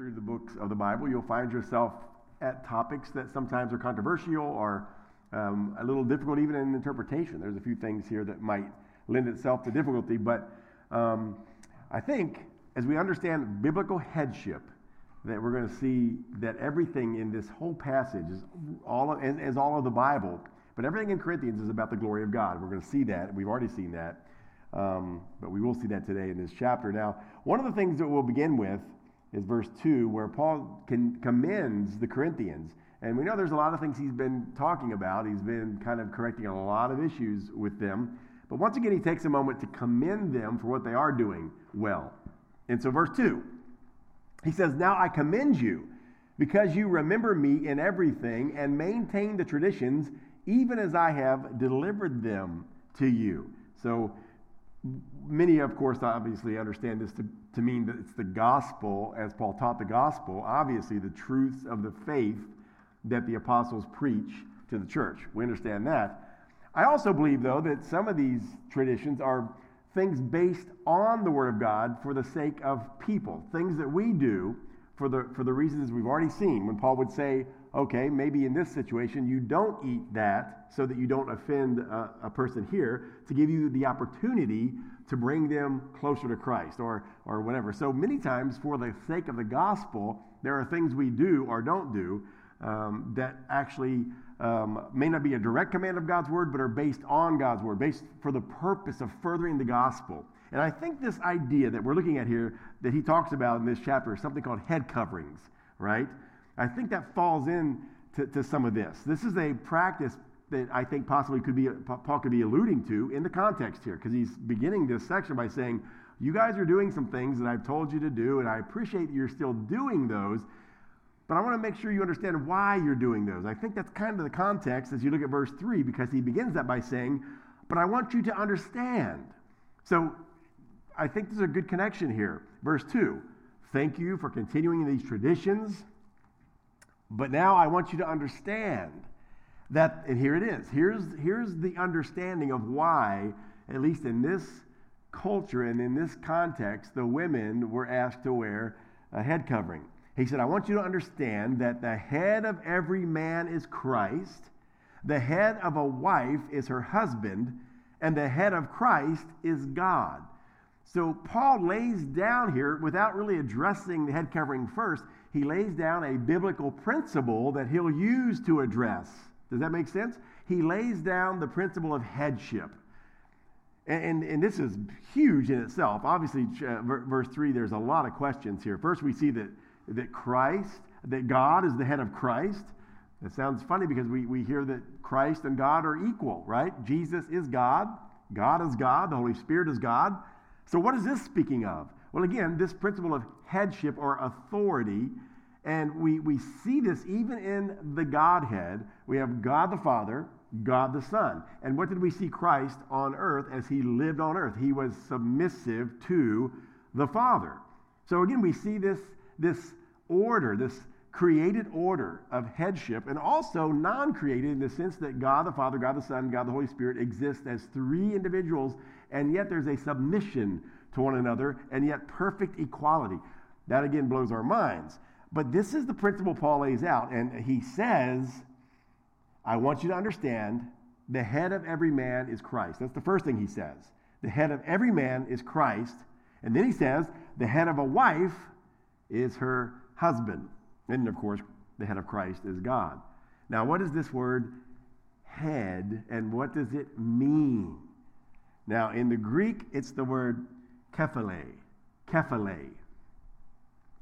through the books of the Bible, you'll find yourself at topics that sometimes are controversial or um, a little difficult, even in interpretation. There's a few things here that might lend itself to difficulty, but um, I think as we understand biblical headship, that we're going to see that everything in this whole passage is all of, as all of the Bible, but everything in Corinthians is about the glory of God. We're going to see that. We've already seen that, um, but we will see that today in this chapter. Now, one of the things that we'll begin with is verse 2, where Paul can, commends the Corinthians. And we know there's a lot of things he's been talking about. He's been kind of correcting a lot of issues with them. But once again, he takes a moment to commend them for what they are doing well. And so, verse 2, he says, Now I commend you because you remember me in everything and maintain the traditions, even as I have delivered them to you. So, many, of course, obviously understand this to, to mean that it's the gospel, as Paul taught the gospel, obviously the truths of the faith that the apostles preach to the church. We understand that. I also believe, though, that some of these traditions are things based on the Word of God for the sake of people, things that we do for the, for the reasons we've already seen. When Paul would say, okay, maybe in this situation you don't eat that so that you don't offend a, a, person here, to give you the opportunity to bring them closer to Christ or, or whatever. So many times, for the sake of the gospel, there are things we do or don't do um, that actually um, may not be a direct command of God's word, but are based on God's word, based for the purpose of furthering the gospel. And I think this idea that we're looking at here, that he talks about in this chapter, is something called head coverings, right? I think that falls in to, to some of this. This is a practice that I think possibly could be Paul could be alluding to in the context here, because he's beginning this section by saying, "You guys are doing some things that I've told you to do, and I appreciate that you're still doing those." But I want to make sure you understand why you're doing those. I think that's kind of the context as you look at verse 3, because he begins that by saying, But I want you to understand. So I think there's a good connection here. Verse 2 Thank you for continuing these traditions. But now I want you to understand that, and here it is. Here's, here's the understanding of why, at least in this culture and in this context, the women were asked to wear a head covering. He said, I want you to understand that the head of every man is Christ, the head of a wife is her husband, and the head of Christ is God. So Paul lays down here, without really addressing the head covering first, he lays down a biblical principle that he'll use to address. Does that make sense? He lays down the principle of headship. And, and, and this is huge in itself. Obviously, uh, verse 3, there's a lot of questions here. First, we see that, that Christ, that God is the head of Christ. That sounds funny because we, we hear that Christ and God are equal, right? Jesus is God, God is God, the Holy Spirit is God. So, what is this speaking of? Well, again, this principle of headship or authority, and we, we see this even in the Godhead. We have God the Father, God the Son. And what did we see Christ on earth as he lived on earth? He was submissive to the Father. So, again, we see this, this order, this created order of headship, and also non created in the sense that God the Father, God the Son, God the Holy Spirit exist as three individuals and yet there's a submission to one another, and yet perfect equality. That again blows our minds. But this is the principle Paul lays out, and he says, I want you to understand the head of every man is Christ. That's the first thing he says. The head of every man is Christ. And then he says, the head of a wife is her husband. And of course, the head of Christ is God. Now, what is this word head, and what does it mean? Now, in the Greek, it's the word kephale, kephale.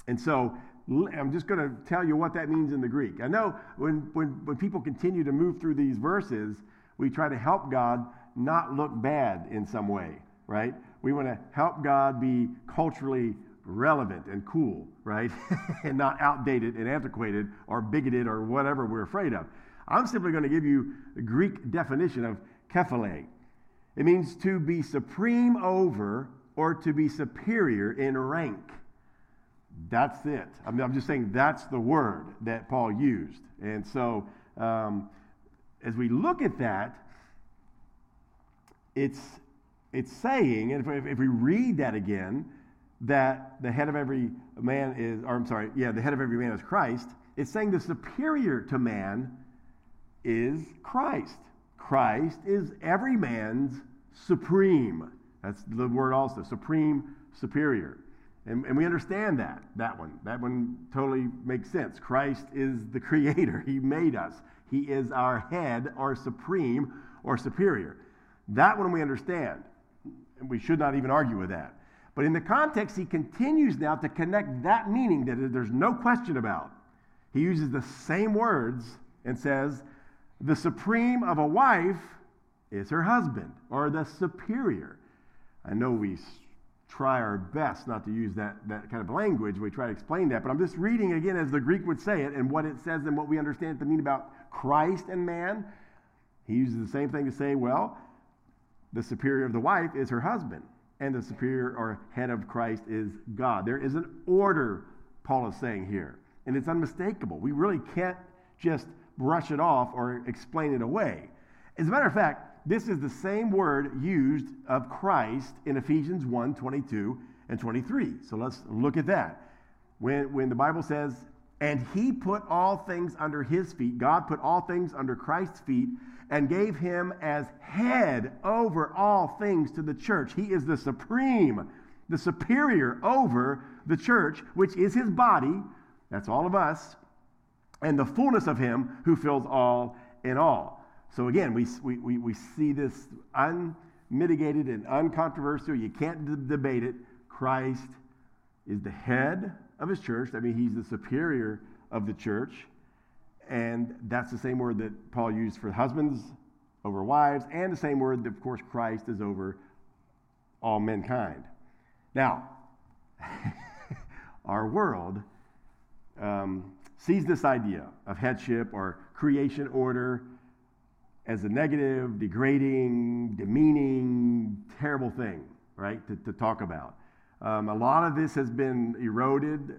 And so I'm just going to tell you what that means in the Greek. I know when, when, when people continue to move through these verses, we try to help God not look bad in some way, right? We want to help God be culturally relevant and cool, right? and not outdated and antiquated or bigoted or whatever we're afraid of. I'm simply going to give you the Greek definition of kephale. It means to be supreme over or to be superior in rank. That's it. I mean, I'm just saying that's the word that Paul used. And so, um, as we look at that, it's, it's saying, and if, if we read that again, that the head of every man is, or I'm sorry, yeah, the head of every man is Christ. It's saying the superior to man is Christ. Christ is every man's supreme. That's the word also, supreme, superior. And, and we understand that, that one. That one totally makes sense. Christ is the creator, He made us. He is our head, or supreme, or superior. That one we understand. And we should not even argue with that. But in the context, he continues now to connect that meaning that there's no question about. He uses the same words and says, the supreme of a wife is her husband, or the superior. I know we try our best not to use that, that kind of language. We try to explain that, but I'm just reading again as the Greek would say it and what it says and what we understand it to mean about Christ and man. He uses the same thing to say, well, the superior of the wife is her husband, and the superior or head of Christ is God. There is an order, Paul is saying here, and it's unmistakable. We really can't just brush it off or explain it away. As a matter of fact, this is the same word used of Christ in Ephesians 1 22 and 23. So let's look at that. When, when the Bible says, and he put all things under his feet, God put all things under Christ's feet and gave him as head over all things to the church. He is the supreme, the superior over the church, which is his body. That's all of us. And the fullness of him who fills all in all. So again, we, we, we see this unmitigated and uncontroversial. You can't d- debate it. Christ is the head of his church. I mean, he's the superior of the church. And that's the same word that Paul used for husbands over wives, and the same word that, of course, Christ is over all mankind. Now, our world um, sees this idea of headship or creation order as a negative, degrading, demeaning, terrible thing, right, to, to talk about. Um, a lot of this has been eroded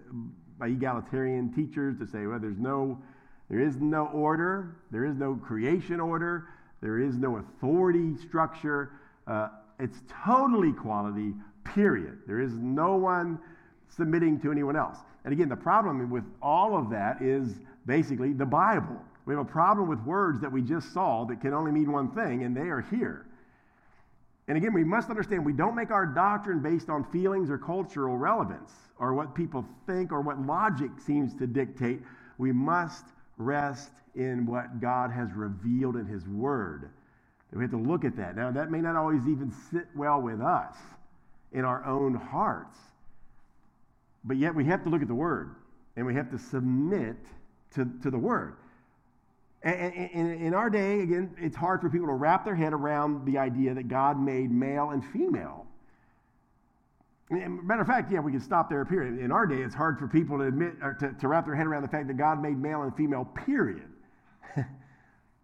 by egalitarian teachers to say, well, there's no there is no order, there is no creation order, there is no authority structure. Uh, it's total equality, period. There is no one submitting to anyone else. And again, the problem with all of that is basically the Bible. We have a problem with words that we just saw that can only mean one thing, and they are here. And again, we must understand we don't make our doctrine based on feelings or cultural relevance or what people think or what logic seems to dictate. We must rest in what God has revealed in His Word. We have to look at that. Now, that may not always even sit well with us in our own hearts, but yet we have to look at the Word and we have to submit to, to the Word. And, in our day, again, it's hard for people to wrap their head around the idea that God made male and female. Matter of fact, yeah, we can stop there, period. In our day, it's hard for people to admit or to, to wrap their head around the fact that God made male and female, period.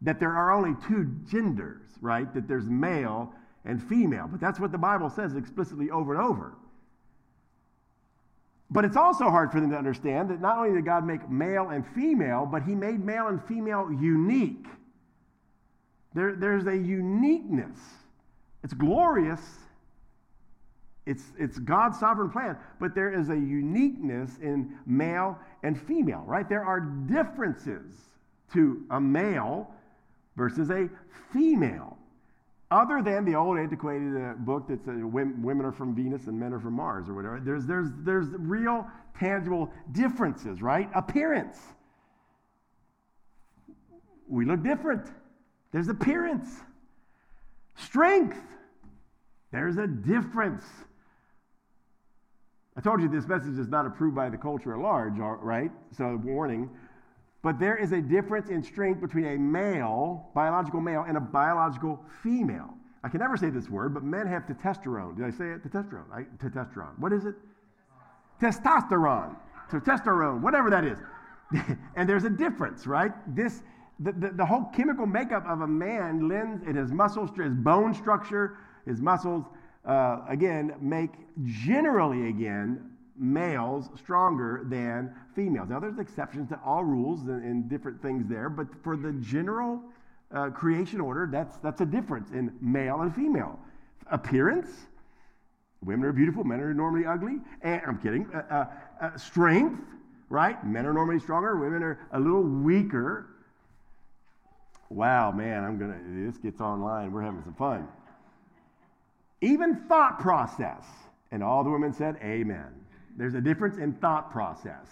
that there are only two genders, right? That there's male and female. But that's what the Bible says explicitly over and over. But it's also hard for them to understand that not only did God make male and female, but He made male and female unique. There, there's a uniqueness. It's glorious it's, it's God's sovereign plan, but there is a uniqueness in male and female, right? There are differences to a male versus a female, other than the old antiquated uh, book that says women are from Venus and men are from Mars or whatever. There's, there's, there's real, tangible differences, right? Appearance. We look different. There's appearance. Strength. There's a difference. I told you this message is not approved by the culture at large, right? So, warning. But there is a difference in strength between a male, biological male, and a biological female. I can never say this word, but men have testosterone. Did I say it? Testosterone. I, testosterone. What is it? Testosterone. Testosterone, whatever that is. and there's a difference, right? This, the, the, the, whole chemical makeup of a man lends in his muscles, his bone structure, his muscles, uh, again, make generally, again, males stronger than females. Now, there's exceptions to all rules and, and different things there, but for the general uh, creation order, that's, that's a difference in male and female. Appearance, Women are beautiful, men are normally ugly. And, I'm kidding. Uh, uh, uh, strength, right? Men are normally stronger, women are a little weaker. Wow, man, I'm gonna, this gets online. We're having some fun. Even thought process. And all the women said, Amen. There's a difference in thought process.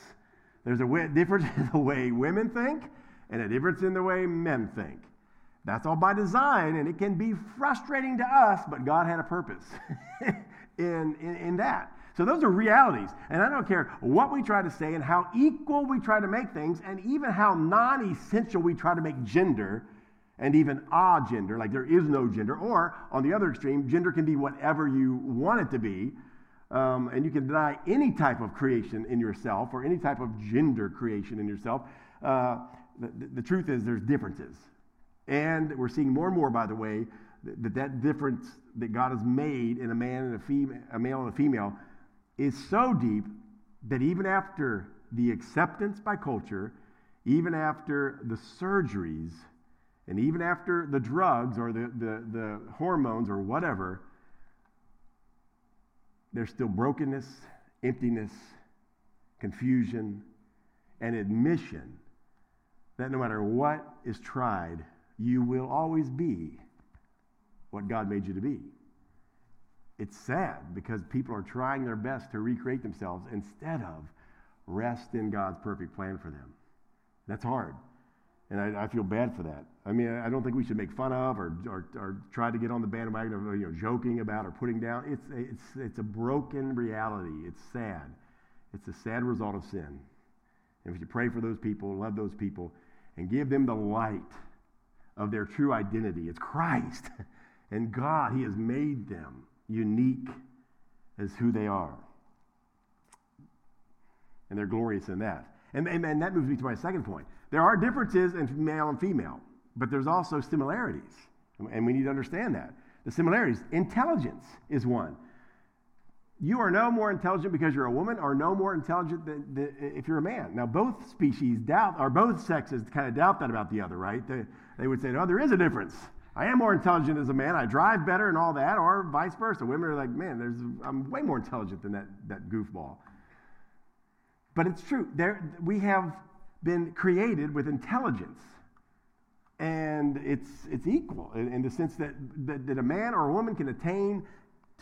There's a difference in the way women think and a difference in the way men think. That's all by design, and it can be frustrating to us, but God had a purpose in, in, in that. So those are realities. And I don't care what we try to say and how equal we try to make things, and even how non essential we try to make gender, and even a gender, like there is no gender. Or on the other extreme, gender can be whatever you want it to be. Um, and you can deny any type of creation in yourself or any type of gender creation in yourself. Uh, the, the, truth is, there's differences. And we're seeing more and more, by the way, that that difference that God has made in a man and a female, a male and a female, is so deep that even after the acceptance by culture, even after the surgeries, and even after the drugs or the, the, the hormones or whatever, there's still brokenness, emptiness, confusion, and admission that no matter what is tried, you will always be what God made you to be. It's sad because people are trying their best to recreate themselves instead of rest in God's perfect plan for them. That's hard. And I, I, feel bad for that. I mean, I don't think we should make fun of or, or, or, try to get on the bandwagon of you know, joking about or putting down. It's, it's, it's a broken reality. It's sad. It's a sad result of sin. And we should pray for those people, love those people, and give them the light of their true identity. It's Christ and God. He has made them unique as who they are. And they're glorious in that. And, and, and that moves me to my second point. There are differences in male and female, but there's also similarities. And we need to understand that. The similarities, intelligence is one. You are no more intelligent because you're a woman, or no more intelligent than, than if you're a man. Now, both species doubt, or both sexes kind of doubt that about the other, right? They, they would say, no, there is a difference. I am more intelligent as a man. I drive better and all that, or vice versa. Women are like, man, there's, I'm way more intelligent than that, that goofball. But it's true. There, we have been created with intelligence. And it's, it's equal in, in the sense that, that, that, a man or a woman can attain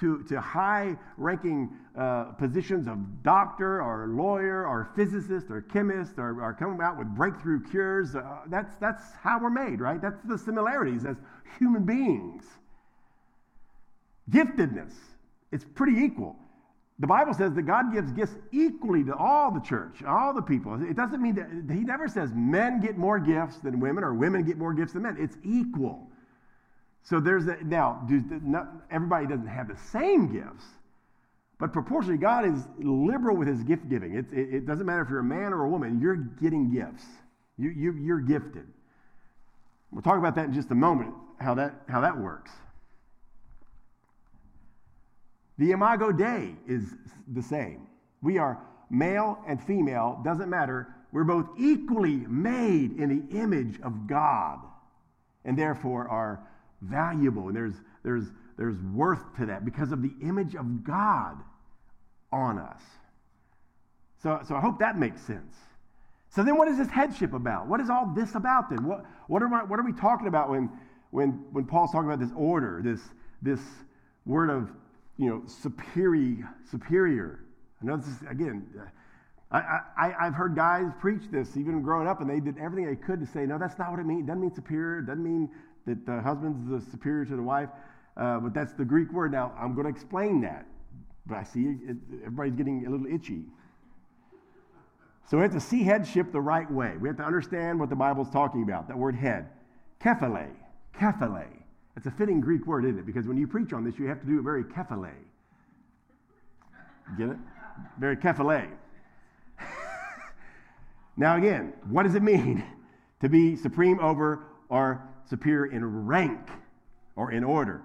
to, to high ranking uh, positions of doctor or lawyer or physicist or chemist or, or coming out with breakthrough cures. Uh, that's, that's how we're made, right? That's the similarities as human beings. Giftedness, it's pretty equal. The Bible says that God gives gifts equally to all the church, all the people. It doesn't mean that He never says men get more gifts than women or women get more gifts than men. It's equal. So there's a, now, everybody doesn't have the same gifts, but proportionally, God is liberal with His gift giving. It, it, it doesn't matter if you're a man or a woman, you're getting gifts. You, you, you're gifted. We'll talk about that in just a moment, how that, how that works. The imago Dei is the same. We are male and female, doesn't matter. We're both equally made in the image of God and therefore are valuable. And there's, there's, there's worth to that because of the image of God on us. So, so I hope that makes sense. So then what is this headship about? What is all this about then? What, what, are, what are we talking about when, when, when Paul's talking about this order, this, this word of you know, superior, superior. I know this is, again, I, I, I've heard guys preach this even growing up, and they did everything they could to say, no, that's not what it means. It doesn't mean superior. It doesn't mean that the husband's the superior to the wife. Uh, but that's the Greek word. Now, I'm going to explain that. But I see it, everybody's getting a little itchy. So we have to see headship the right way. We have to understand what the Bible's talking about, that word head. Kephale, kephale. It's a fitting Greek word, isn't it? Because when you preach on this, you have to do it very kephale. Get it? Very kephale. now, again, what does it mean to be supreme over or superior in rank or in order?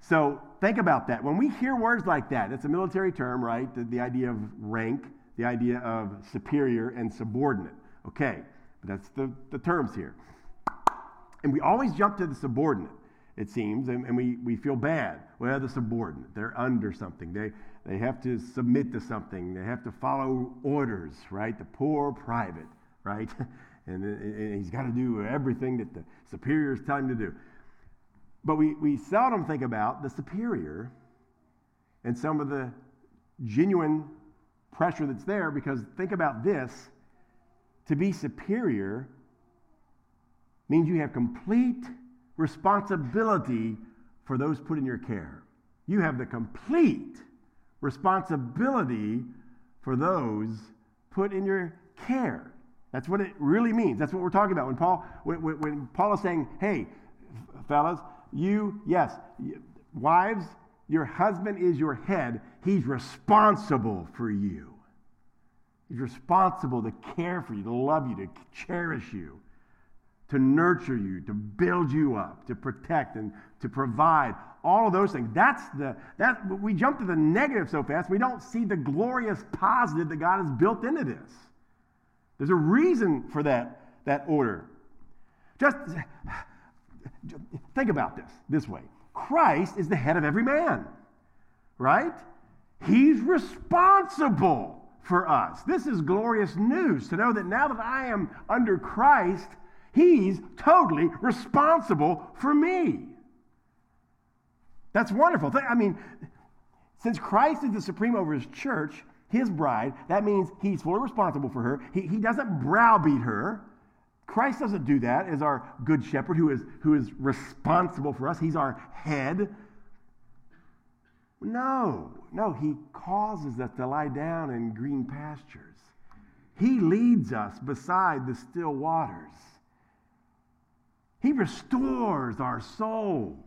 So think about that. When we hear words like that, it's a military term, right? The, the idea of rank, the idea of superior and subordinate. Okay, that's the, the terms here. And we always jump to the subordinate. It seems, and, and we, we feel bad. Well, the subordinate, they're under something. They, they have to submit to something. They have to follow orders, right? The poor private, right? and, and he's got to do everything that the superior is telling him to do. But we, we seldom think about the superior and some of the genuine pressure that's there because think about this to be superior means you have complete responsibility for those put in your care. You have the complete responsibility for those put in your care. That's what it really means. That's what we're talking about. When Paul, when, when Paul is saying, hey, fellas, you, yes, wives, your husband is your head. He's responsible for you. He's responsible to care for you, to love you, to cherish you, to nurture you, to build you up, to protect and to provide. All of those things. That's the that we jump to the negative so fast. We don't see the glorious positive that God has built into this. There's a reason for that, that order. Just think about this this way Christ is the head of every man, right? He's responsible for us. This is glorious news to know that now that I am under Christ, He's totally responsible for me. That's wonderful. I mean, since Christ is the supreme over His church, His bride, that means He's fully responsible for her. He, he doesn't browbeat her. Christ doesn't do that as our good shepherd who is, who is responsible for us. He's our head. No, no, he causes us to lie down in green pastures. He leads us beside the still waters. He restores our soul.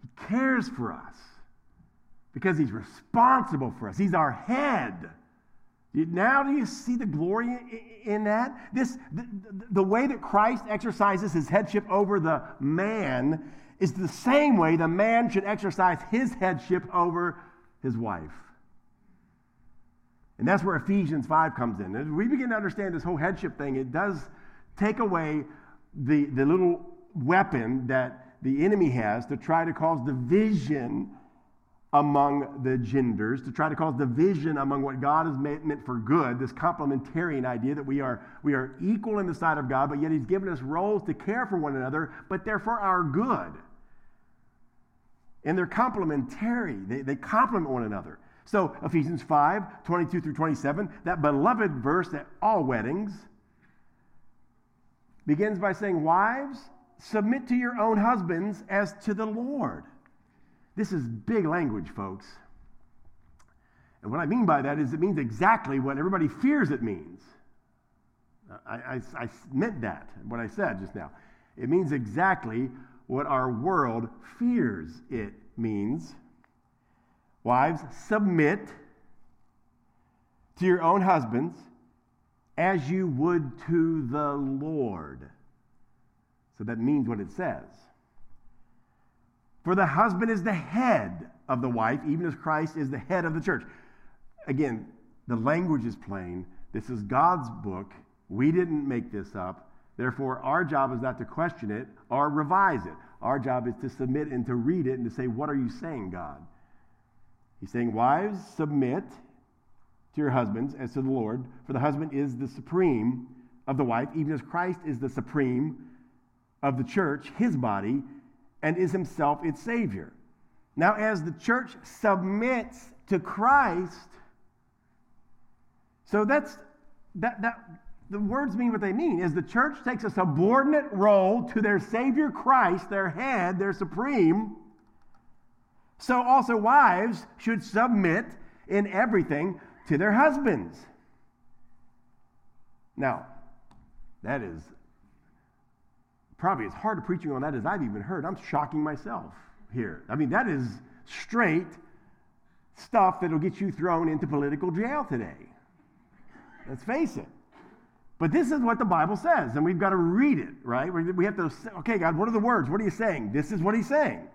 He cares for us because he's responsible for us. He's our head. Now do you see the glory in that? This the, the way that Christ exercises his headship over the man is the same way the man should exercise his headship over his wife. And that's where Ephesians 5 comes in. As we begin to understand this whole headship thing, it does take away the, the little weapon that the enemy has to try to cause division among the genders, to try to cause division among what God has meant for good, this complementarian idea that we are, we are equal in the sight of God, but yet He's given us roles to care for one another, but they're for our good. And they're complementary, they, they complement one another. So, Ephesians 5 22 through 27, that beloved verse at all weddings begins by saying, Wives, submit to your own husbands as to the Lord. This is big language, folks. And what I mean by that is it means exactly what everybody fears it means. I, I, I meant that, what I said just now. It means exactly what our world fears it means. Wives, submit to your own husbands as you would to the Lord. So that means what it says. For the husband is the head of the wife, even as Christ is the head of the church. Again, the language is plain. This is God's book. We didn't make this up. Therefore, our job is not to question it or revise it. Our job is to submit and to read it and to say, What are you saying, God? He's saying, Wives, submit to your husbands as to the Lord, for the husband is the supreme of the wife, even as Christ is the supreme of the church, his body, and is himself its Savior. Now, as the church submits to Christ, so that's that that the words mean what they mean. As the church takes a subordinate role to their Savior Christ, their head, their supreme, so also wives should submit in everything to their husbands. Now, that is probably as hard of preaching on that as I've even heard. I'm shocking myself here. I mean, that is straight stuff that'll get you thrown into political jail today. Let's face it. But this is what the Bible says, and we've got to read it, right? We have to say, okay, God, what are the words? What are you saying? This is what he's saying.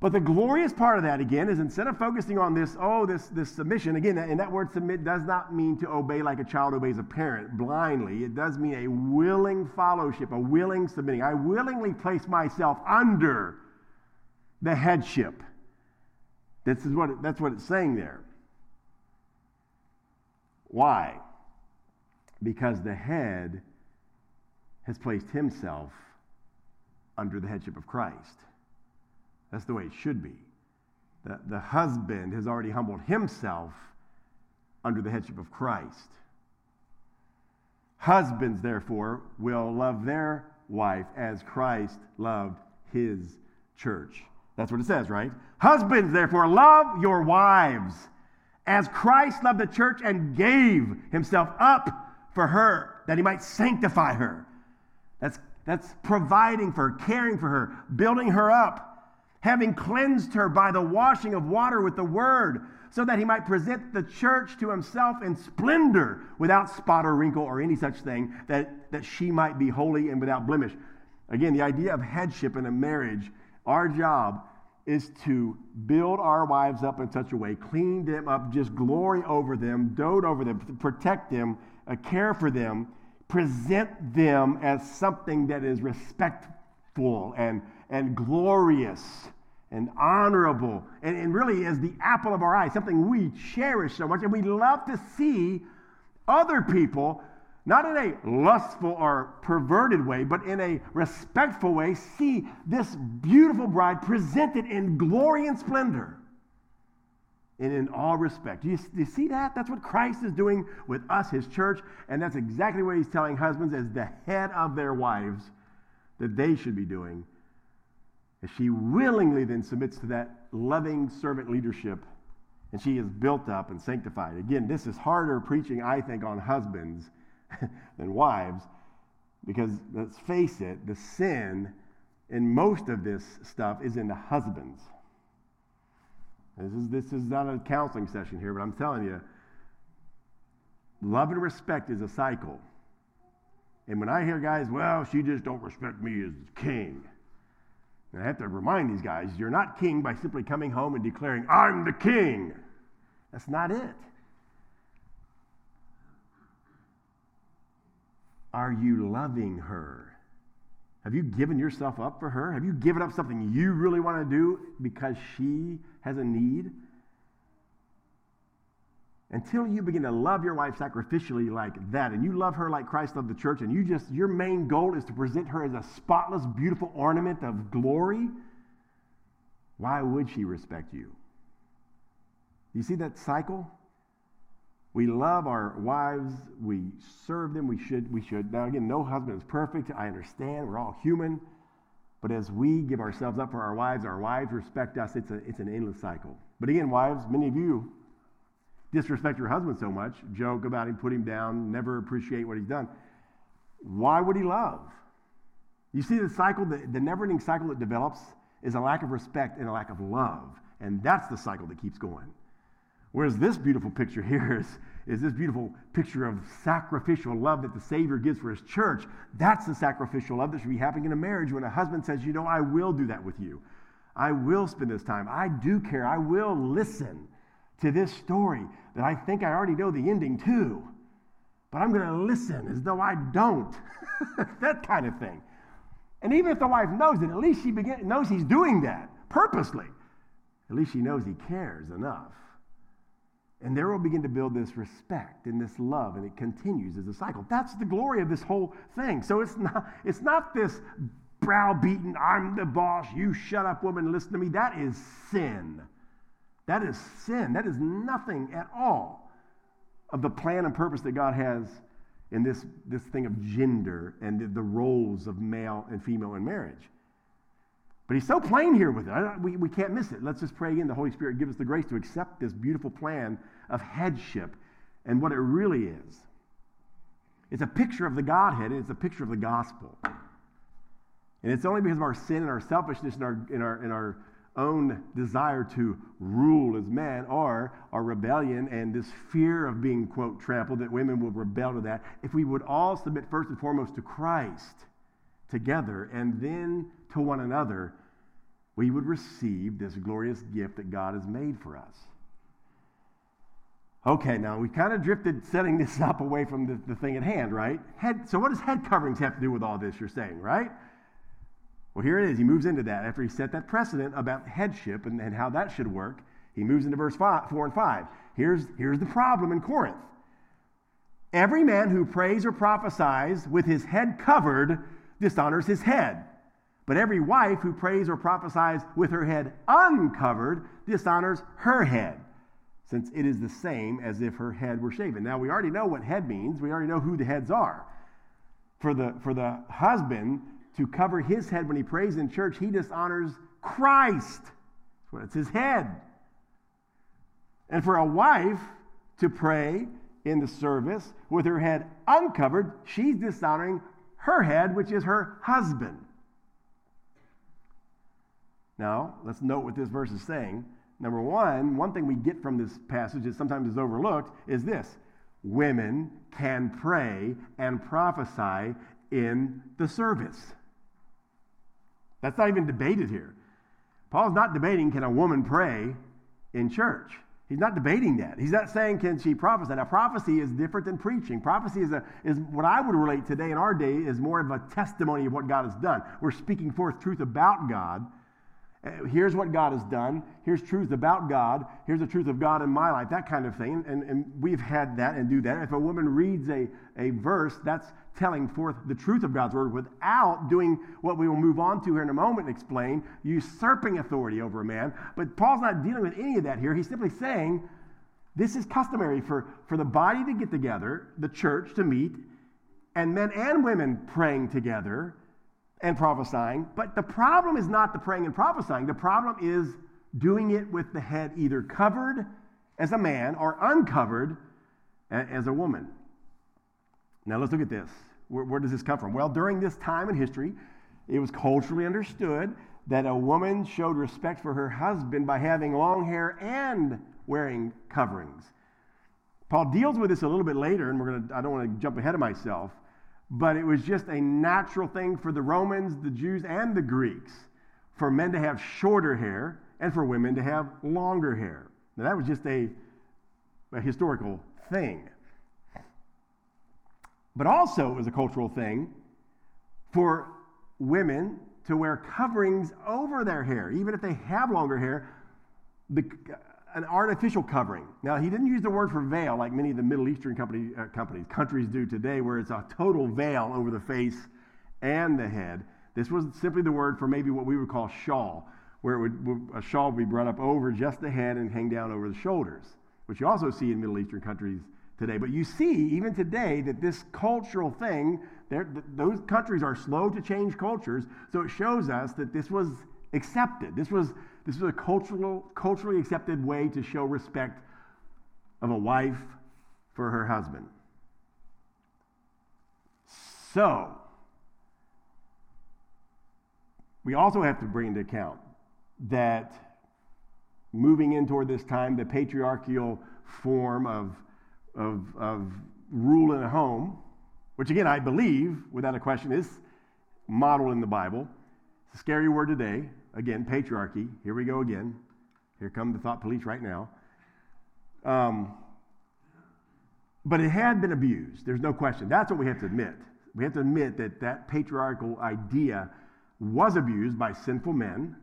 But the glorious part of that, again, is instead of focusing on this, oh, this, this submission, again, and that word submit does not mean to obey like a child obeys a parent blindly. It does mean a willing fellowship, a willing submitting. I willingly place myself under the headship. This is what that's what it's saying there. Why? Because the head has placed himself under the headship of Christ. That's the way it should be. The, the husband has already humbled himself under the headship of Christ. Husbands, therefore, will love their wife as Christ loved his church. That's what it says, right? Husbands, therefore, love your wives as Christ loved the church and gave himself up for her that he might sanctify her. That's, that's providing for her, caring for her, building her up having cleansed her by the washing of water with the word, so that he might present the church to himself in splendor, without spot or wrinkle or any such thing, that, that she might be holy and without blemish. Again, the idea of headship in a marriage, our job is to build our wives up in such a way, clean them up, just glory over them, dote over them, protect them, uh, care for them, present them as something that is respectful and and glorious and honorable and, and really is the apple of our eye, something we cherish so much. And we love to see other people, not in a lustful or perverted way, but in a respectful way, see this beautiful bride presented in glory and splendor and in all respect. Do you, do you, see that? That's what Christ is doing with us, his church, and that's exactly what he's telling husbands as the head of their wives that they should be doing as she willingly then submits to that loving servant leadership and she is built up and sanctified. Again, this is harder preaching, I think, on husbands than wives because let's face it, the sin in most of this stuff is in the husbands. This is, this is not a counseling session here, but I'm telling you, love and respect is a cycle. And when I hear guys, well, she just don't respect me as king. And I have to remind these guys you're not king by simply coming home and declaring, I'm the king. That's not it. Are you loving her? Have you given yourself up for her? Have you given up something you really want to do because she has a need? Until you begin to love your wife sacrificially like that and you love her like christ loved the church and you just your main goal is to present her as a spotless beautiful ornament of glory why would she respect you? You see that cycle? We love our wives we serve them we should we should. Now again no husband is perfect i understand we're all human but as we give ourselves up for our wives our wives respect us it's, a, it's an endless cycle. But again wives many of you disrespect your husband so much, joke about him, put him down, never appreciate what he's done. Why would he love? You see the cycle, the, the never ending cycle that develops is a lack of respect and a lack of love. And that's the cycle that keeps going. Whereas this beautiful picture here is, is this beautiful picture of sacrificial love that the Savior gives for his church. That's the sacrificial love that should be happening in a marriage when a husband says, You know, I will do that with you. I will spend this time. I do care. I will listen to this story that I think I already know the ending to, but I'm going to listen as though I don't. that kind of thing. And even if the wife knows it, at least she begin, knows he's doing that purposely. At least she knows he cares enough. And there will begin to build this respect and this love, and it continues as a cycle. That's the glory of this whole thing. So it's not, it's not this browbeaten, I'm the boss, you shut up, woman, listen to me. That is sin. That is sin. That is nothing at all of the plan and purpose that God has in this, this thing of gender and the, the roles of male and female in marriage. But he's so plain here with it. we, we can't miss it. Let's just pray again. The Holy Spirit give us the grace to accept this beautiful plan of headship and what it really is. It's a picture of the Godhead, and it's a picture of the gospel. And it's only because of our sin and our selfishness and our, and our, and our own desire to rule as men or our rebellion and this fear of being, quote, trampled, that women will rebel to that, if we would all submit first and foremost to Christ together and then to one another, we would receive this glorious gift that God has made for us. Okay, now we kind of drifted setting this up away from the, the thing at hand, right? Head, so, what does head coverings have to do with all this, you're saying, right? Well, here it is. He moves into that after he set that precedent about headship and, and how that should work. He moves into verse five, 4 and 5. Here's, here's the problem in Corinth every man who prays or prophesies with his head covered dishonors his head. But every wife who prays or prophesies with her head uncovered dishonors her head since it is the same as if her head were shaven. Now, we already know what head means, we already know who the heads are. For the, for the husband to cover his head when he prays in church, he dishonors Christ. It's his head. And for a wife to pray in the service with her head uncovered, she's dishonoring her head, which is her husband. Now, let's note what this verse is saying. Number one, one thing we get from this passage that sometimes is overlooked is this women can pray and prophesy in the service. That's not even debated here. Paul's not debating can a woman pray in church. He's not debating that. He's not saying can she prophesy. Now, prophecy is different than preaching. Prophecy is, a, is what I would relate today in our day is more of a testimony of what God has done. We're speaking forth truth about God Uh, here's what God has done. Here's truth about God. Here's the truth of God in my life, that kind of thing. And, and we've had that and do that. If a woman reads a, a verse, that's telling forth the truth of God's word without doing what we will move on to here in a moment and explain, usurping authority over a man. But Paul's not dealing with any of that here. He's simply saying this is customary for, for the body to get together, the church to meet, and men and women praying together and prophesying. But the problem is not the praying and prophesying. The problem is doing it with the head either covered as a man or uncovered as a woman. Now let's look at this. Where, where, does this come from? Well, during this time in history, it was culturally understood that a woman showed respect for her husband by having long hair and wearing coverings. Paul deals with this a little bit later, and we're to, I don't want to jump ahead of myself but it was just a natural thing for the Romans, the Jews, and the Greeks for men to have shorter hair and for women to have longer hair. Now, that was just a, a historical thing. But also, it was a cultural thing for women to wear coverings over their hair. Even if they have longer hair, the, an artificial covering. Now, he didn't use the word for veil like many of the Middle Eastern company, uh, companies, countries do today, where it's a total veil over the face and the head. This was simply the word for maybe what we would call shawl, where would, a shawl would be brought up over just the head and hang down over the shoulders, which you also see in Middle Eastern countries today. But you see, even today, that this cultural thing, those countries are slow to change cultures, so it shows us that this was accepted. This was this is a cultural, culturally accepted way to show respect of a wife for her husband. So, we also have to bring into account that moving in toward this time, the patriarchal form of, of, of rule in a home, which again I believe, without a question, is modeled in the Bible. It's a scary word today. Again, patriarchy. Here we go again. Here come the thought police right now. Um, but it had been abused. There's no question. That's what we have to admit. We have to admit that that patriarchal idea was abused by sinful men.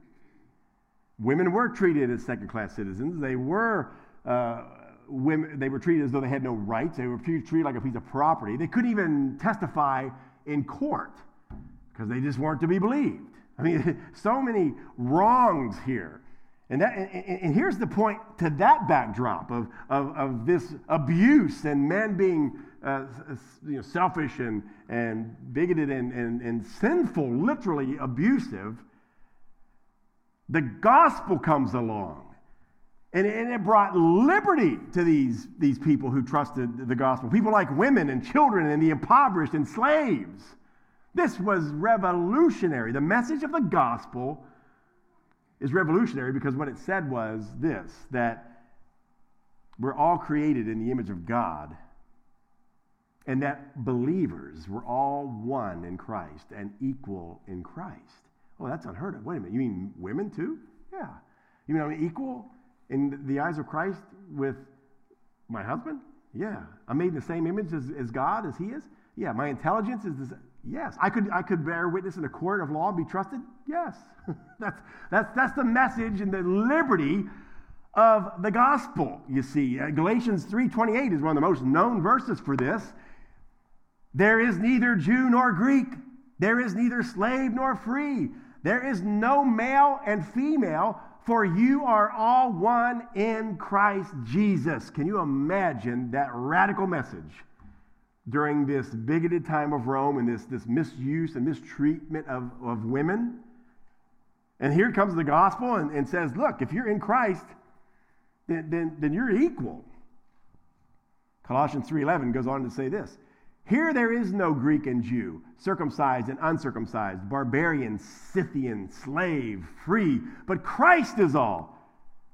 Women were treated as second class citizens. They were. Uh, women, they were treated as though they had no rights. They were treated like a piece of property. They couldn't even testify in court because they just weren't to be believed. I mean, so many wrongs here. And, that, and, and, here's the point to that backdrop of, of, of this abuse and men being uh, you know, selfish and, and bigoted and, and, and sinful, literally abusive. The gospel comes along. And, and it brought liberty to these, these people who trusted the gospel. People like women and children and the impoverished and slaves. This was revolutionary. The message of the gospel is revolutionary because what it said was this that we're all created in the image of God, and that believers were all one in Christ and equal in Christ. Oh, that's unheard of. Wait a minute. You mean women too? Yeah. You mean I'm equal in the eyes of Christ with my husband? Yeah. I'm made in the same image as, as God, as He is? Yeah. My intelligence is the Yes. I could, I could bear witness in a court of law and be trusted? Yes. that's, that's, that's the message and the liberty of the gospel, you see. Uh, Galatians 3.28 is one of the most known verses for this. There is neither Jew nor Greek. There is neither slave nor free. There is no male and female, for you are all one in Christ Jesus. Can you imagine that radical message during this bigoted time of Rome and this, this misuse and mistreatment of, of women? And here comes the gospel and, and says, look, if you're in Christ, then, then, then you're equal. Colossians 3.11 goes on to say this. Here there is no Greek and Jew, circumcised and uncircumcised, barbarian, Scythian, slave, free, but Christ is all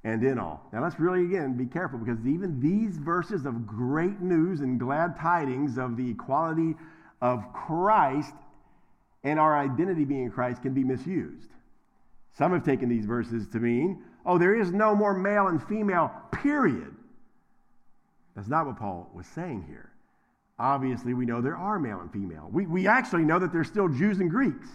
and in all. Now let's really again be careful because even these verses of great news and glad tidings of the equality of Christ and our identity being Christ can be misused. Some have taken these verses to mean Oh, there is no more male and female, period. That's not what Paul was saying here. Obviously, we know there are male and female. We, we actually know that there's still Jews and Greeks.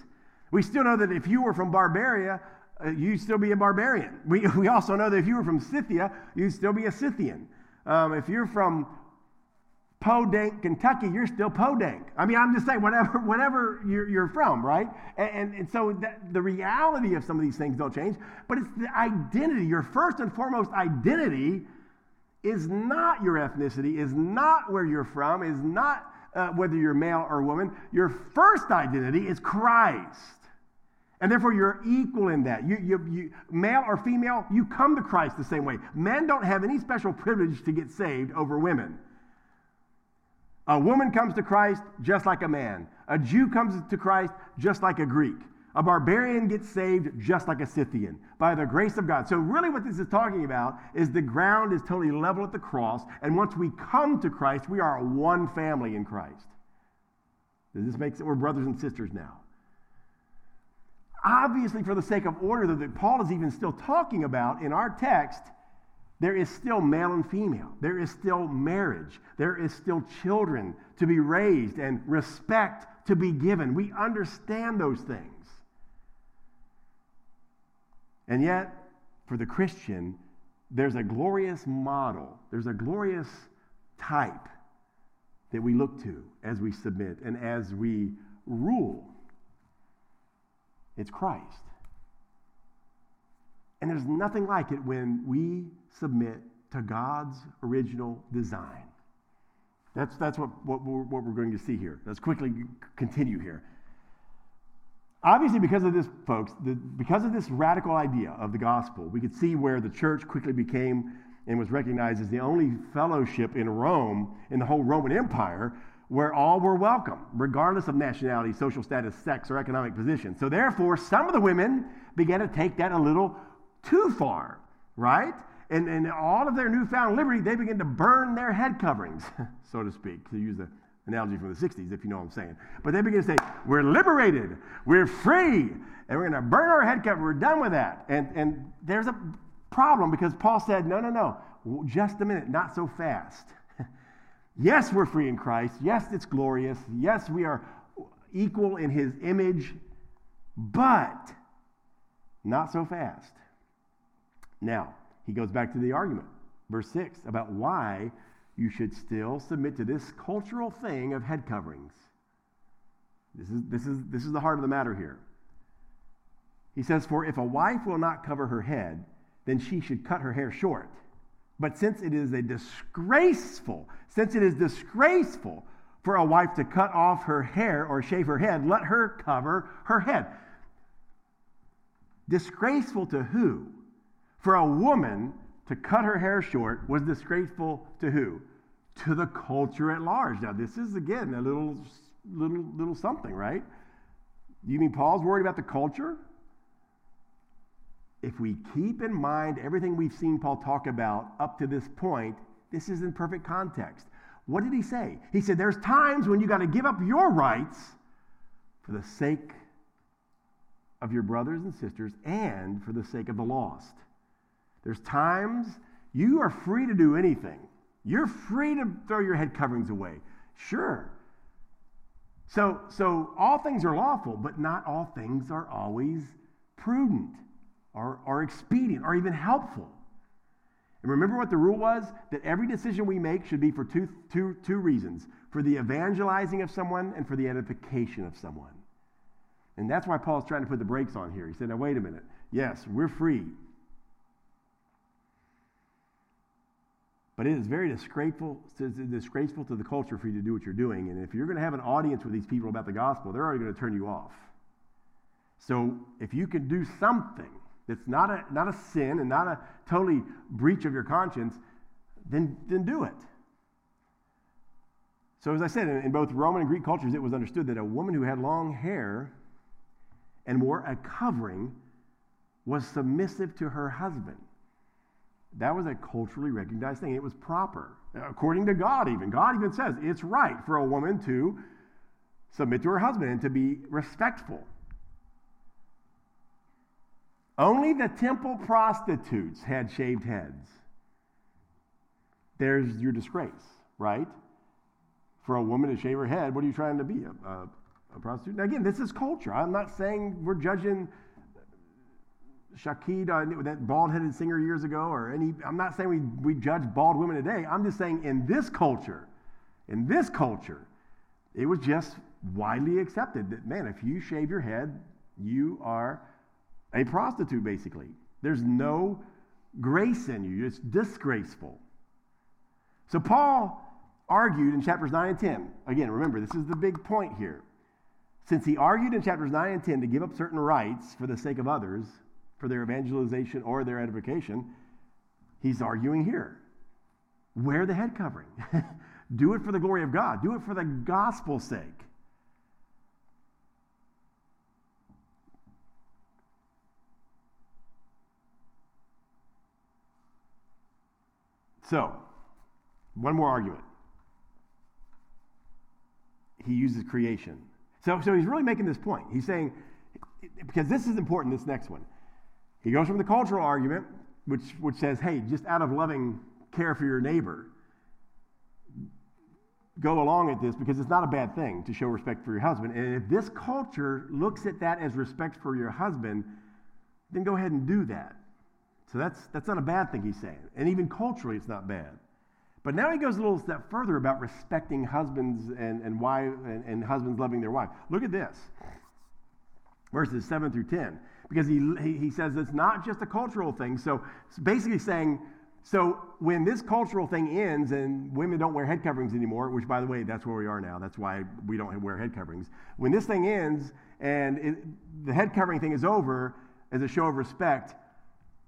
We still know that if you were from Barbaria, uh, you'd still be a barbarian. We, we also know that if you were from Scythia, you'd still be a Scythian. Um, if you're from Podunk, Kentucky, you're still Podunk. I mean, I'm just saying, whatever, whatever you're, you're from, right? And, and, and so that, the reality of some of these things don't change, but it's the identity. Your first and foremost identity is not your ethnicity, is not where you're from, is not uh, whether you're male or woman. Your first identity is Christ. And therefore, you're equal in that. You, you, you, male or female, you come to Christ the same way. Men don't have any special privilege to get saved over women. A woman comes to Christ just like a man. A Jew comes to Christ just like a Greek. A barbarian gets saved just like a Scythian by the grace of God. So, really, what this is talking about is the ground is totally level at the cross. And once we come to Christ, we are one family in Christ. Does this make sense? We're brothers and sisters now. Obviously, for the sake of order that Paul is even still talking about in our text, there is still male and female. There is still marriage. There is still children to be raised and respect to be given. We understand those things. And yet, for the Christian, there's a glorious model, there's a glorious type that we look to as we submit and as we rule. It's Christ. And there's nothing like it when we submit to God's original design. That's, that's what, what, we're, what we're going to see here. Let's quickly continue here. Obviously, because of this, folks, the, because of this radical idea of the gospel, we could see where the church quickly became and was recognized as the only fellowship in Rome, in the whole Roman Empire, where all were welcome, regardless of nationality, social status, sex, or economic position. So, therefore, some of the women began to take that a little too far, right? And, and all of their newfound liberty, they begin to burn their head coverings, so to speak, to use the analogy from the 60s, if you know what I'm saying. But they begin to say, We're liberated, we're free, and we're going to burn our head cover. We're done with that. And, and there's a problem because Paul said, No, no, no, just a minute, not so fast. Yes, we're free in Christ. Yes, it's glorious. Yes, we are equal in his image, but not so fast. Now, he goes back to the argument, verse 6, about why you should still submit to this cultural thing of head coverings. This is, this is, this is the heart of the matter here. He says, For if a wife will not cover her head, then she should cut her hair short. But since it is a disgraceful, since it is disgraceful for a wife to cut off her hair or shave her head, let her cover her head. Disgraceful to who? For a woman to cut her hair short was disgraceful to who? To the culture at large. Now, this is again a little, little, little something, right? You mean Paul's worried about the culture? If we keep in mind everything we've seen Paul talk about up to this point, this is in perfect context. What did he say? He said, There's times when you got to give up your rights for the sake of your brothers and sisters and for the sake of the lost. There's times you are free to do anything. You're free to throw your head coverings away. Sure. So, so all things are lawful, but not all things are always prudent or, or expedient are even helpful. And remember what the rule was? That every decision we make should be for two, two, two reasons for the evangelizing of someone and for the edification of someone. And that's why Paul's trying to put the brakes on here. He said, now, wait a minute. Yes, we're free. But it is very disgraceful, disgraceful to the culture for you to do what you're doing. And if you're going to have an audience with these people about the gospel, they're already going to turn you off. So if you can do something that's not a, not a sin and not a totally breach of your conscience, then, then do it. So, as I said, in, in both Roman and Greek cultures, it was understood that a woman who had long hair and wore a covering was submissive to her husband. That was a culturally recognized thing. It was proper, according to God, even. God even says it's right for a woman to submit to her husband and to be respectful. Only the temple prostitutes had shaved heads. There's your disgrace, right? For a woman to shave her head, what are you trying to be? A, a, a prostitute? Now, again, this is culture. I'm not saying we're judging Sinead, uh, that bald headed singer years ago, or any, I'm not saying we, we judge bald women today. I'm just saying in this culture, in this culture, it was just widely accepted that, man, if you shave your head, you are a prostitute, basically. There's no grace in you, it's disgraceful. So Paul argued in chapters 9 and 10. Again, remember, this is the big point here. Since he argued in chapters 9 and 10 to give up certain rights for the sake of others, for their evangelization or their edification, he's arguing here. Wear the head covering. Do it for the glory of God. Do it for the gospel's sake. So, one more argument. He uses creation. So, so he's really making this point. He's saying, because this is important, this next one. He goes from the cultural argument, which, which says, hey, just out of loving care for your neighbor, go along with this because it's not a bad thing to show respect for your husband. And if this culture looks at that as respect for your husband, then go ahead and do that. So that's, that's not a bad thing he's saying. And even culturally, it's not bad. But now he goes a little step further about respecting husbands and, and, wife, and, and husbands loving their wife. Look at this verses 7 through 10 because he, he says it's not just a cultural thing. So basically saying, so when this cultural thing ends and women don't wear head coverings anymore, which by the way, that's where we are now. That's why we don't wear head coverings. When this thing ends and it, the head covering thing is over, as a show of respect,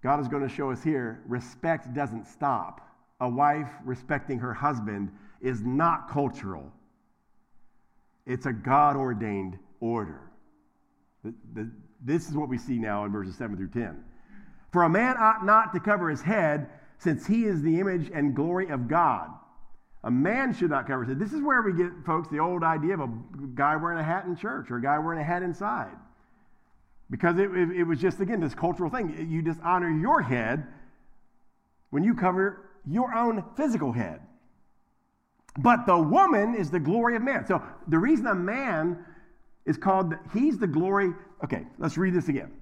God is going to show us here respect doesn't stop. A wife respecting her husband is not cultural, it's a God ordained order. The, the, this is what we see now in verses 7 through 10. For a man ought not to cover his head, since he is the image and glory of God. A man should not cover his head. This is where we get, folks, the old idea of a guy wearing a hat in church or a guy wearing a hat inside. Because it, it, it was just, again, this cultural thing. You dishonor your head when you cover your own physical head. But the woman is the glory of man. So the reason a man is called, he's the glory. Okay, let's read this again.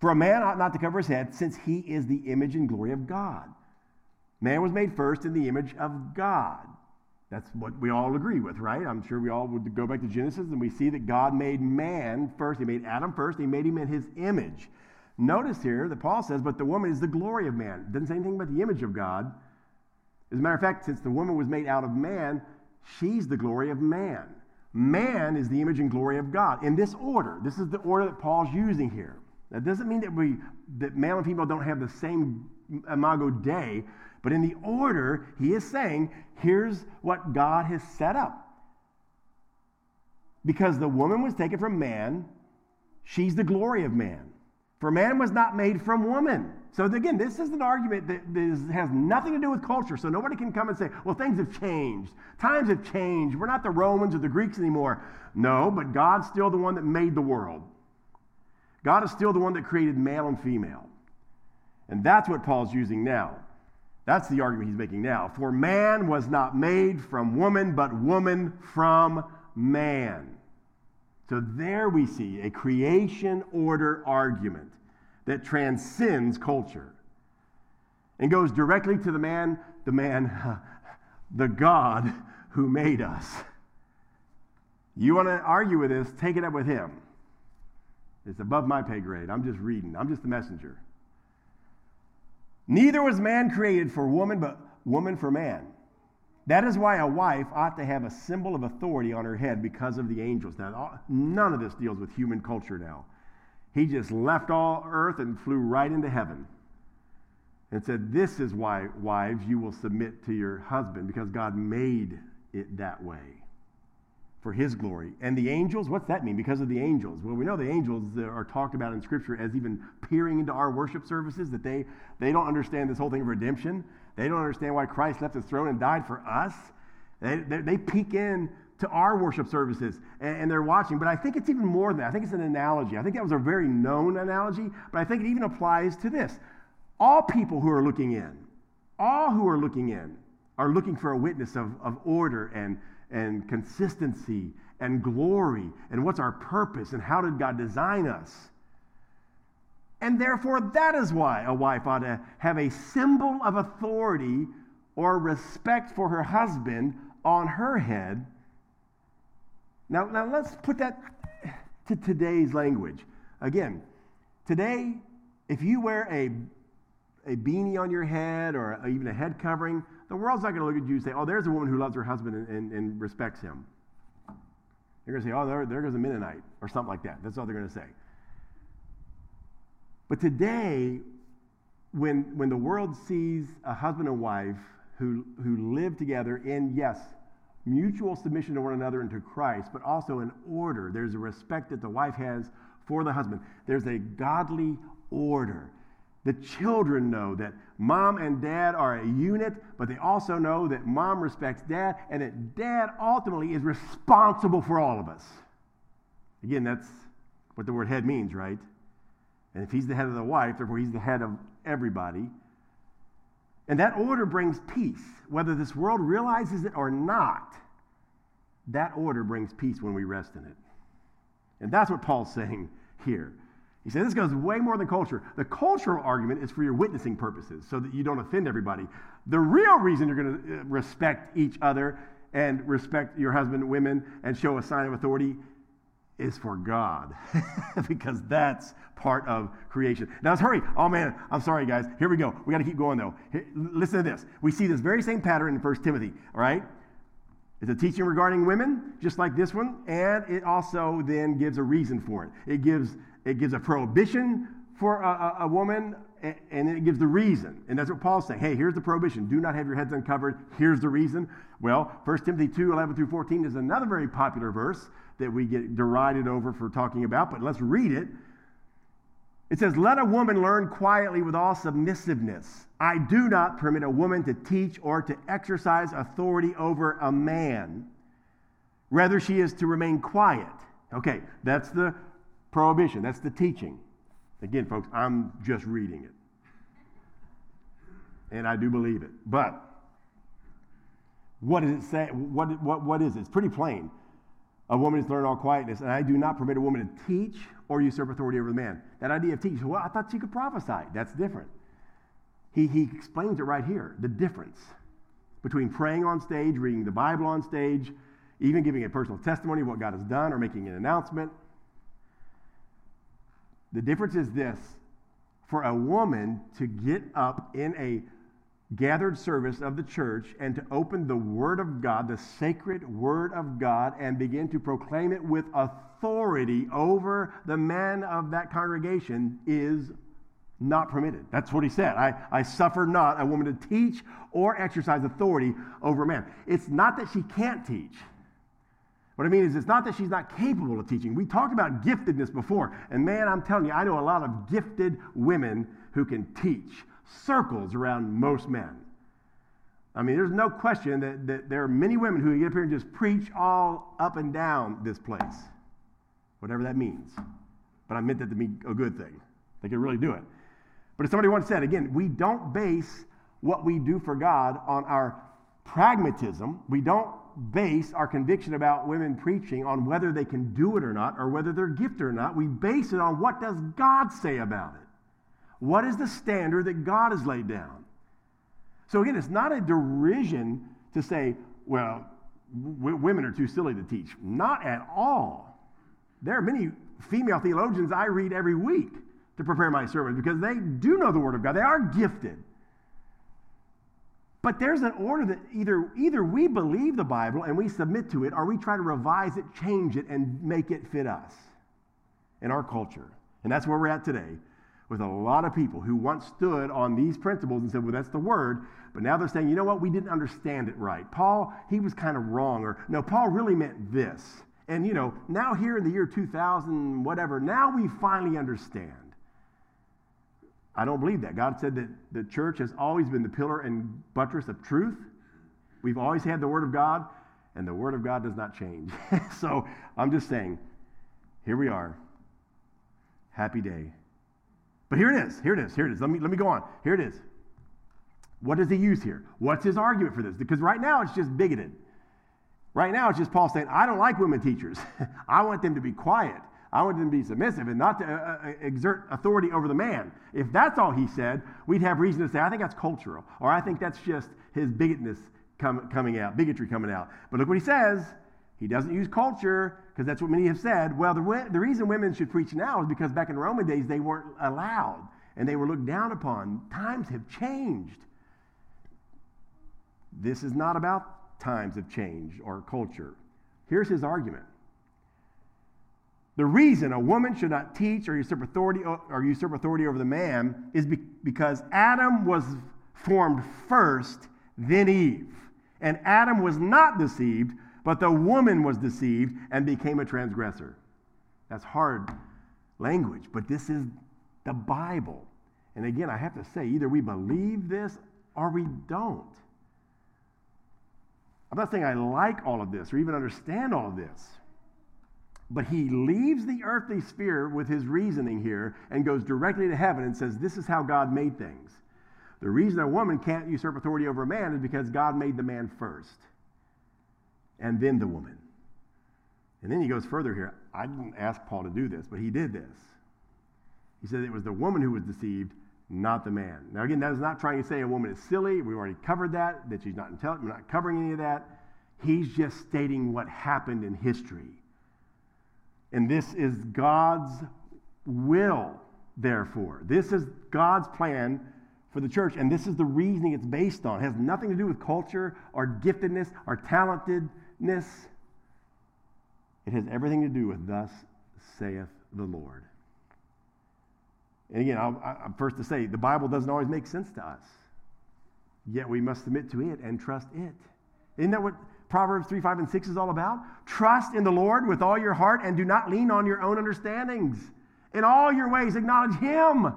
For a man ought not to cover his head, since he is the image and glory of God. Man was made first in the image of God. That's what we all agree with, right? I'm sure we all would go back to Genesis and we see that God made man first. He made Adam first. He made him in his image. Notice here that Paul says, but the woman is the glory of man. Doesn't say anything about the image of God. As a matter of fact, since the woman was made out of man, she's the glory of man. Man is the image and glory of God. In this order, this is the order that Paul's using here. That doesn't mean that we that male and female don't have the same imago Dei, but in the order, he is saying, here's what God has set up. Because the woman was taken from man, she's the glory of man. For man was not made from woman. So again, this is an argument that is, has nothing to do with culture. So nobody can come and say, well, things have changed. Times have changed. We're not the Romans or the Greeks anymore. No, but God's still the one that made the world. God is still the one that created male and female. And that's what Paul's using now. That's the argument he's making now. For man was not made from woman, but woman from man. So there we see a creation order argument that transcends culture and goes directly to the man, the man, the God who made us. You want to argue with this, take it up with him. It's above my pay grade. I'm just reading, I'm just the messenger. Neither was man created for woman, but woman for man. That is why a wife ought to have a symbol of authority on her head because of the angels. Now, none of this deals with human culture now. He just left all earth and flew right into heaven and said, This is why, wives, you will submit to your husband because God made it that way for his glory. And the angels, what's that mean? Because of the angels. Well, we know the angels are talked about in Scripture as even peering into our worship services, that they, they don't understand this whole thing of redemption. They don't understand why Christ left his throne and died for us. They, they, they peek in to our worship services and, and, they're watching. But I think it's even more than that. I think it's an analogy. I think that was a very known analogy, but I think it even applies to this. All people who are looking in, all who are looking in, are looking for a witness of, of order and and consistency and glory and what's our purpose and how did God design us. And therefore, that is why a wife ought to have a symbol of authority or respect for her husband on her head. Now, now let's put that to today's language. Again, today, if you wear a, a beanie on your head or even a head covering, the world's not going to look at you and say, oh, there's a woman who loves her husband and, and, and respects him. They're going to say, oh, there, there goes a Mennonite or something like that. That's all they're going to say. But today, when, when the world sees a husband and wife who, who live together in, yes, mutual submission to one another and to Christ, but also in order, there's a respect that the wife has for the husband. There's a godly order. The children know that mom and dad are a unit, but they also know that mom respects dad and that dad ultimately is responsible for all of us. Again, that's what the word head means, right? And if he's the head of the wife, therefore he's the head of everybody. And that order brings peace, whether this world realizes it or not. That order brings peace when we rest in it. And that's what Paul's saying here. He said this goes way more than culture. The cultural argument is for your witnessing purposes so that you don't offend everybody. The real reason you're going to uh, respect each other and respect your husband, and women, and show a sign of authority is for God because that's part of creation. Now let's hurry. Oh man, I'm sorry guys. Here we go. We got to keep going though. Listen to this. We see this very same pattern in 1 Timothy, all right? It's a teaching regarding women, just like this one, and it also then gives a reason for it. It gives it gives a prohibition for a, a, a woman, and it gives the reason. And that's what Paul's saying. Hey, here's the prohibition. Do not have your heads uncovered. Here's the reason. Well, 1 Timothy 2 11 through 14 is another very popular verse that we get derided over for talking about, but let's read it. It says, Let a woman learn quietly with all submissiveness. I do not permit a woman to teach or to exercise authority over a man. Rather, she is to remain quiet. Okay, that's the prohibition. That's the teaching. Again, folks, I'm just reading it. And I do believe it. But what does it say? What, what, what is it? It's pretty plain. A woman is learned all quietness, and I do not permit a woman to teach or usurp authority over the man. That idea of teach, well, I thought she could prophesy. That's different. He, he explains it right here the difference between praying on stage, reading the Bible on stage, even giving a personal testimony of what God has done, or making an announcement. The difference is this for a woman to get up in a gathered service of the church and to open the Word of God, the sacred Word of God, and begin to proclaim it with authority over the men of that congregation is not permitted. That's what he said. I, I suffer not a woman to teach or exercise authority over a man. It's not that she can't teach. What I mean is, it's not that she's not capable of teaching. We talked about giftedness before. And man, I'm telling you, I know a lot of gifted women who can teach circles around most men. I mean, there's no question that, that there are many women who get up here and just preach all up and down this place, whatever that means. but I meant that to be a good thing. They could really do it. But as somebody once said, again, we don't base what we do for God on our pragmatism. We don't base our conviction about women preaching on whether they can do it or not or whether they're gifted or not. We base it on what does God say about it? What is the standard that God has laid down? So again, it's not a derision to say, well, w- women are too silly to teach. Not at all. There are many female theologians I read every week to prepare my sermons because they do know the Word of God. They are gifted. But there's an order that either, either we believe the Bible and we submit to it, or we try to revise it, change it, and make it fit us in our culture. And that's where we're at today with a lot of people who once stood on these principles and said, well, that's the word. But now they're saying, you know what, we didn't understand it right. Paul, he was kind of wrong. Or, no, Paul really meant this. And, you know, now here in the year 2000, whatever, now we finally understand. I don't believe that. God said that the church has always been the pillar and buttress of truth. We've always had the Word of God, and the Word of God does not change. so I'm just saying, here we are. Happy day. But here it is. Here it is. Here it is. Let me, let me go on. Here it is. What does he use here? What's his argument for this? Because right now it's just bigoted. Right now it's just Paul saying, I don't like women teachers. I want them to be quiet. I want them to be submissive and not to uh, uh, exert authority over the man. If that's all he said, we'd have reason to say, I think that's cultural, or I think that's just his bigotness com- coming out, bigotry coming out. But look what he says. He doesn't use culture because that's what many have said. Well, the, the reason women should preach now is because back in Roman days they weren't allowed and they were looked down upon. Times have changed. This is not about times of change or culture. Here's his argument the reason a woman should not teach or usurp authority or usurp authority over the man is be- because Adam was formed first, then Eve. And Adam was not deceived, but the woman was deceived and became a transgressor. That's hard language, but this is the Bible. And again, I have to say, either we believe this or we don't. I'm not saying I like all of this or even understand all of this. But he leaves the earthly sphere with his reasoning here and goes directly to heaven and says, This is how God made things. The reason a woman can't usurp authority over a man is because God made the man first and then the woman. And then he goes further here. I didn't ask Paul to do this, but he did this. He said it was the woman who was deceived, not the man. Now, again, that is not trying to say a woman is silly. We already covered that, that she's not intelligent. We're not covering any of that. He's just stating what happened in history. And this is God's will, therefore. This is God's plan for the church, and this is the reasoning it's based on. It has nothing to do with culture or giftedness or talentedness. It has everything to do with, Thus saith the Lord. And again, i am first to say, the Bible doesn't always make sense to us. Yet we must submit to it and trust it. Isn't that what Proverbs 3, 5, and 6 is all about. Trust in the Lord with all your heart and do not lean on your own understandings. In all your ways, acknowledge Him,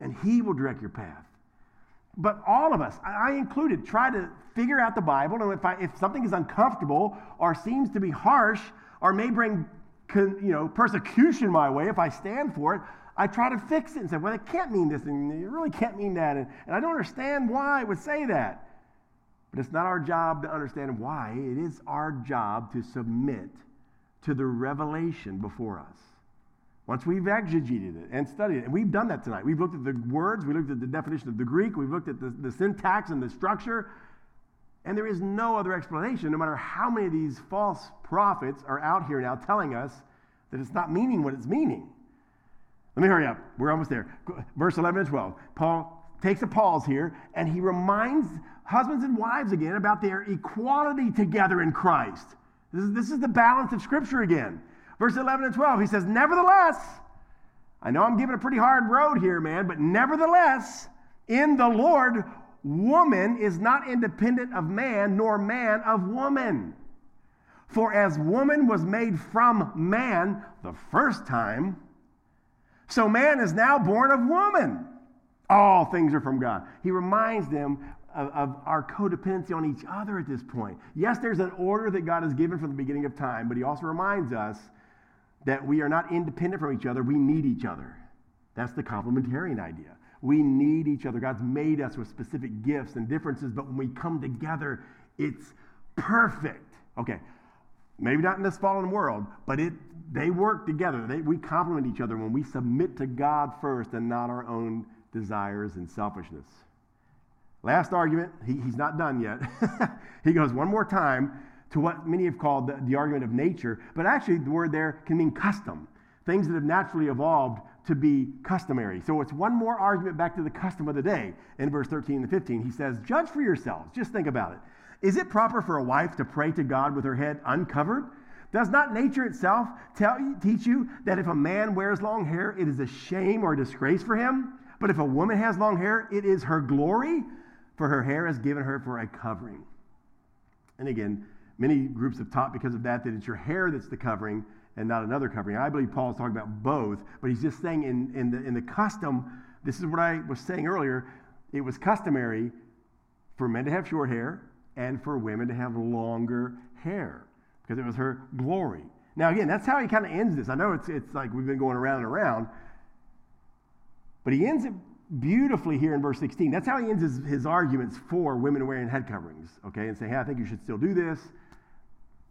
and He will direct your path. But all of us, I included, try to figure out the Bible, and if, I, if something is uncomfortable or seems to be harsh or may bring you know, persecution my way if I stand for it, I try to fix it and say, well, it can't mean this, and it really can't mean that, and, and I don't understand why it would say that. But it's not our job to understand why. It is our job to submit to the revelation before us. Once we've exegeted it and studied it, and we've done that tonight. We've looked at the words, we looked at the definition of the Greek, we've looked at the, the syntax and the structure, and there is no other explanation, no matter how many of these false prophets are out here now telling us that it's not meaning what it's meaning. Let me hurry up. We're almost there. Verse 11 and 12. Paul takes a pause here, and he reminds husbands and wives again about their equality together in Christ. This is, this is the balance of Scripture again. Verse 11 and 12, he says, Nevertheless, I know I'm giving a pretty hard road here, man, but nevertheless, in the Lord, woman is not independent of man, nor man of woman. For as woman was made from man the first time, so man is now born of woman. All things are from God. He reminds them of, of, our codependency on each other at this point. Yes, there's an order that God has given from the beginning of time, but He also reminds us that we are not independent from each other, we need each other. That's the complementarian idea. We need each other. God's made us with specific gifts and differences, but when we come together, it's perfect. Okay, maybe not in this fallen world, but it they work together. They, we complement each other when we submit to God first and not our own desires and selfishness. Last argument, he, he's not done yet. he goes one more time to what many have called the, the argument of nature, but actually the word there can mean custom, things that have naturally evolved to be customary. So it's one more argument back to the custom of the day. In verse 13 and 15, he says, Judge for yourselves. Just think about it. Is it proper for a wife to pray to God with her head uncovered? Does not nature itself tell teach you that if a man wears long hair, it is a shame or a disgrace for him? But if a woman has long hair, it is her glory, for her hair is given her for a covering. And again, many groups have taught because of that that it's your hair that's the covering and not another covering. I believe Paul is talking about both, but he's just saying in, in, the, in the custom, this is what I was saying earlier, it was customary for men to have short hair and for women to have longer hair because it was her glory. Now, again, that's how he kind of ends this. I know it's, it's like we've been going around and around, but he ends it beautifully here in verse 16. That's how he ends his, his arguments for women wearing head coverings, okay, and say, hey, I think you should still do this.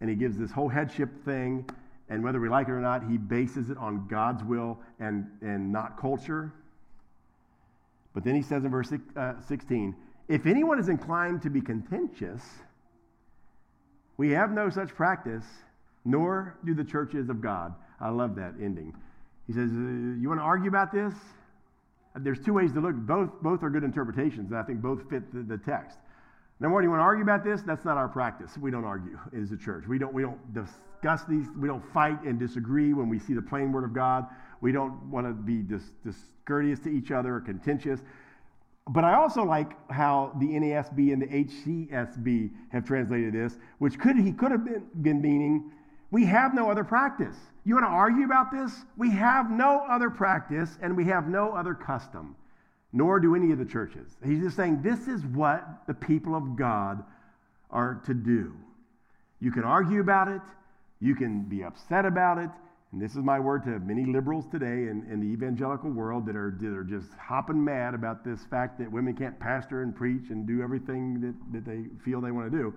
And he gives this whole headship thing, and whether we like it or not, he bases it on God's will and, and not culture. But then he says in verse uh, 16, if anyone is inclined to be contentious, we have no such practice, nor do the churches of God. I love that ending. He says, uh, You want to argue about this? There's two ways to look. Both, both are good interpretations, and I think both fit the, the text. Number one, do you want to argue about this? That's not our practice. We don't argue as a church. We don't, we don't discuss these. We don't fight and disagree when we see the plain word of God. We don't want to be dis- discourteous to each other or contentious. But I also like how the NASB and the HCSB have translated this, which could he could have been, been meaning, we have no other practice. You want to argue about this? We have no other practice and we have no other custom, nor do any of the churches. He's just saying this is what the people of God are to do. You can argue about it, you can be upset about it, and this is my word to many liberals today in, in the evangelical world that are, that are just hopping mad about this fact that women can't pastor and preach and do everything that, that they feel they want to do.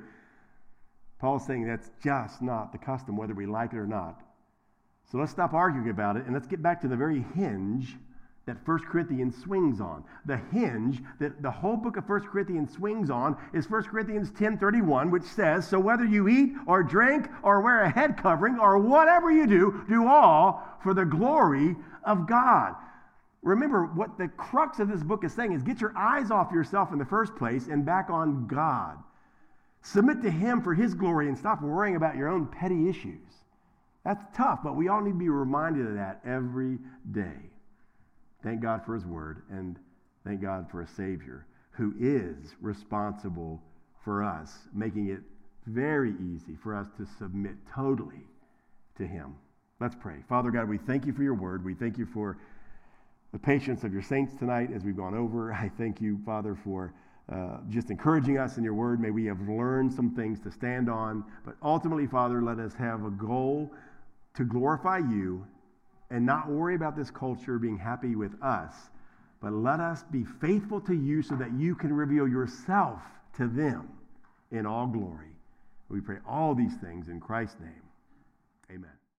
Paul's saying that's just not the custom, whether we like it or not. So let's stop arguing about it and let's get back to the very hinge that 1 Corinthians swings on. The hinge that the whole book of 1 Corinthians swings on is 1 Corinthians 10:31, which says, "So whether you eat or drink or wear a head covering or whatever you do, do all for the glory of God." Remember what the crux of this book is saying is get your eyes off yourself in the first place and back on God. Submit to him for his glory and stop worrying about your own petty issues. That's tough, but we all need to be reminded of that every day. Thank God for his word and thank God for a Savior who is responsible for us, making it very easy for us to submit totally to him. Let's pray. Father God, we thank you for your word. We thank you for the patience of your saints tonight as we've gone over. I thank you, Father, for uh, just encouraging us in your word. May we have learned some things to stand on. But ultimately, Father, let us have a goal to glorify you and not worry about this culture being happy with us, but let us be faithful to you so that you can reveal yourself to them in all glory. We pray all these things in Christ's name. Amen.